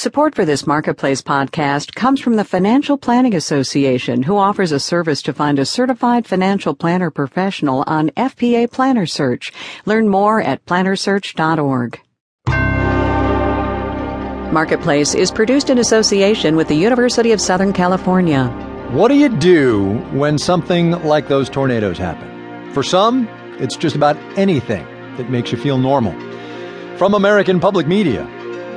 Support for this Marketplace podcast comes from the Financial Planning Association, who offers a service to find a certified financial planner professional on FPA Planner Search. Learn more at plannersearch.org. Marketplace is produced in association with the University of Southern California. What do you do when something like those tornadoes happen? For some, it's just about anything that makes you feel normal. From American Public Media,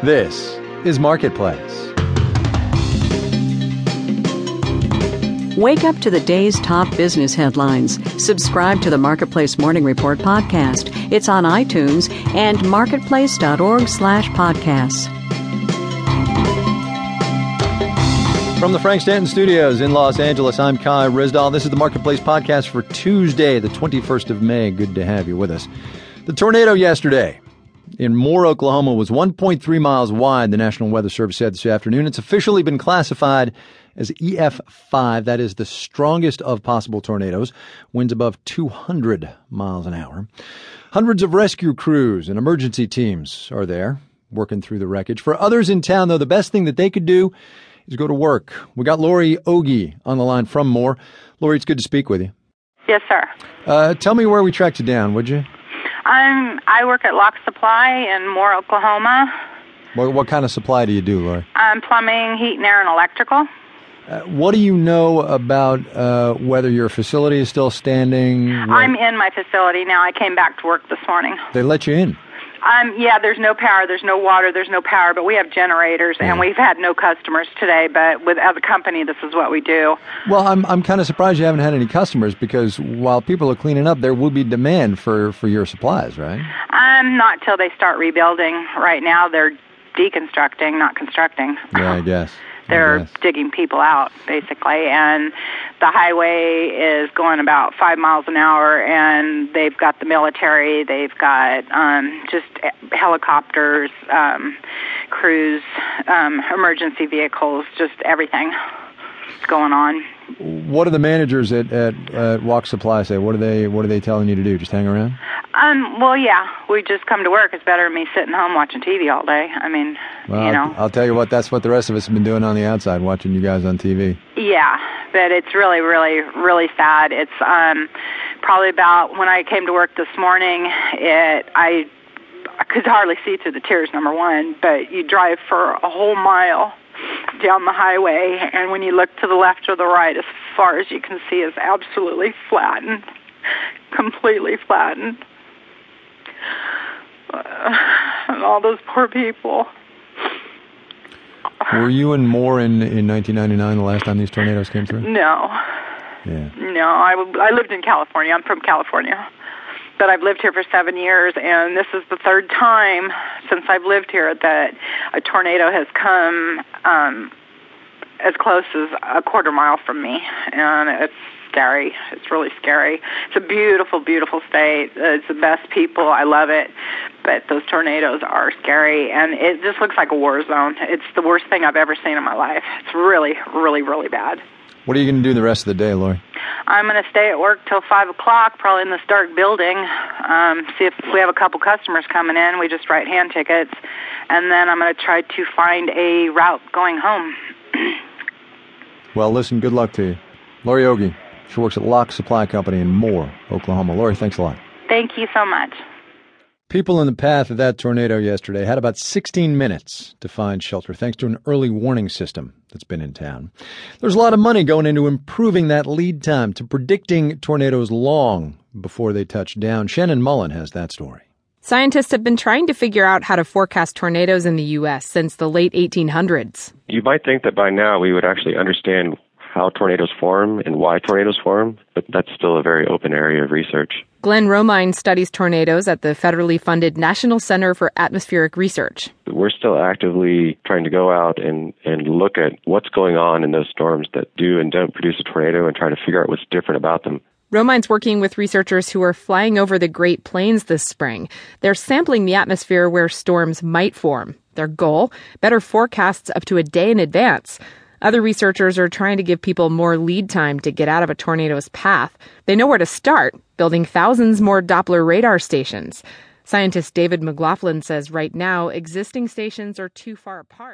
this is Marketplace. Wake up to the day's top business headlines. Subscribe to the Marketplace Morning Report podcast. It's on iTunes and marketplace.org slash podcasts. From the Frank Stanton Studios in Los Angeles, I'm Kai Ryssdal. This is the Marketplace podcast for Tuesday, the 21st of May. Good to have you with us. The tornado yesterday in Moore, Oklahoma was 1.3 miles wide, the National Weather Service said this afternoon. It's officially been classified as EF5. That is the strongest of possible tornadoes. Winds above 200 miles an hour. Hundreds of rescue crews and emergency teams are there working through the wreckage. For others in town, though, the best thing that they could do is go to work. We got Lori Ogie on the line from Moore. Lori, it's good to speak with you. Yes, sir. Uh, tell me where we tracked you down, would you? I'm I work at Locke Supply in Moore, Oklahoma. What, what kind of supply do you do, Lori? I'm plumbing, heat and air, and electrical. Uh, what do you know about uh, whether your facility is still standing? I'm in my facility now. I came back to work this morning. They let you in. Um, yeah, there's no power, there's no water, there's no power, but we have generators, and we've had no customers today. But with as a company, this is what we do. Well, I'm I'm kind of surprised you haven't had any customers because while people are cleaning up, there will be demand for for your supplies, right? Um, not till they start rebuilding. Right now, they're deconstructing, not constructing. Yeah, I guess. They're Yes. digging people out, basically, and the highway is going about five miles an hour, and they've got the military, they've got um, just helicopters, um, crews, um, emergency vehicles, just everything going on. What do the managers at at, at Walk Supply say? What are they What are they telling you to do? Just hang around? Um, well, yeah, we just come to work. It's better than me sitting home watching TV all day. I mean, Well, you know. I'll, I'll tell you what. That's what the rest of us have been doing on the outside, watching you guys on TV. Yeah, but it's really, really, really sad. It's um, probably about when I came to work this morning. It I, I could hardly see through the tears. Number one, but you drive for a whole mile down the highway, and when you look to the left or the right, as far as you can see, is absolutely flattened, completely flattened. And all those poor people. Were you in Moore in in 1999, the last time these tornadoes came through? No, Yeah. No, I, w- I lived in California. I'm from California. But I've lived here for seven years, and this is the third time since I've lived here that a tornado has come um, as close as a quarter mile from me. And it's scary. It's really scary. It's a beautiful, beautiful state. It's the best people. I love it. But those tornadoes are scary, and it just looks like a war zone. It's the worst thing I've ever seen in my life. It's really, really, really bad. What are you going to do the rest of the day, Lori? I'm going to stay at work till five o'clock, probably in this dark building. Um, see if we have a couple customers coming in. We just write hand tickets, and then I'm going to try to find a route going home. Well, listen. Good luck to you, Lori Ogie. She works at Locke Supply Company in Moore, Oklahoma. Lori, thanks a lot. Thank you so much. People in the path of that tornado yesterday had about 16 minutes to find shelter thanks to an early warning system that's been in town. There's a lot of money going into improving that lead time to predicting tornadoes long before they touch down. Shannon Mullen has that story. Scientists have been trying to figure out how to forecast tornadoes in the U.S. since the late 1800s. You might think that by now we would actually understand how tornadoes form and why tornadoes form, but that's still a very open area of research. Glen Romine studies tornadoes at the federally funded National Center for Atmospheric Research. We're still actively trying to go out and, and look at what's going on in those storms that do and don't produce a tornado and try to figure out what's different about them. Romine's working with researchers who are flying over the Great Plains this spring. They're sampling the atmosphere where storms might form. Their goal? Better forecasts up to a day in advance. Other researchers are trying to give people more lead time to get out of a tornado's path. They know where to start, building thousands more Doppler radar stations. Scientist David McLaughlin says right now existing stations are too far apart.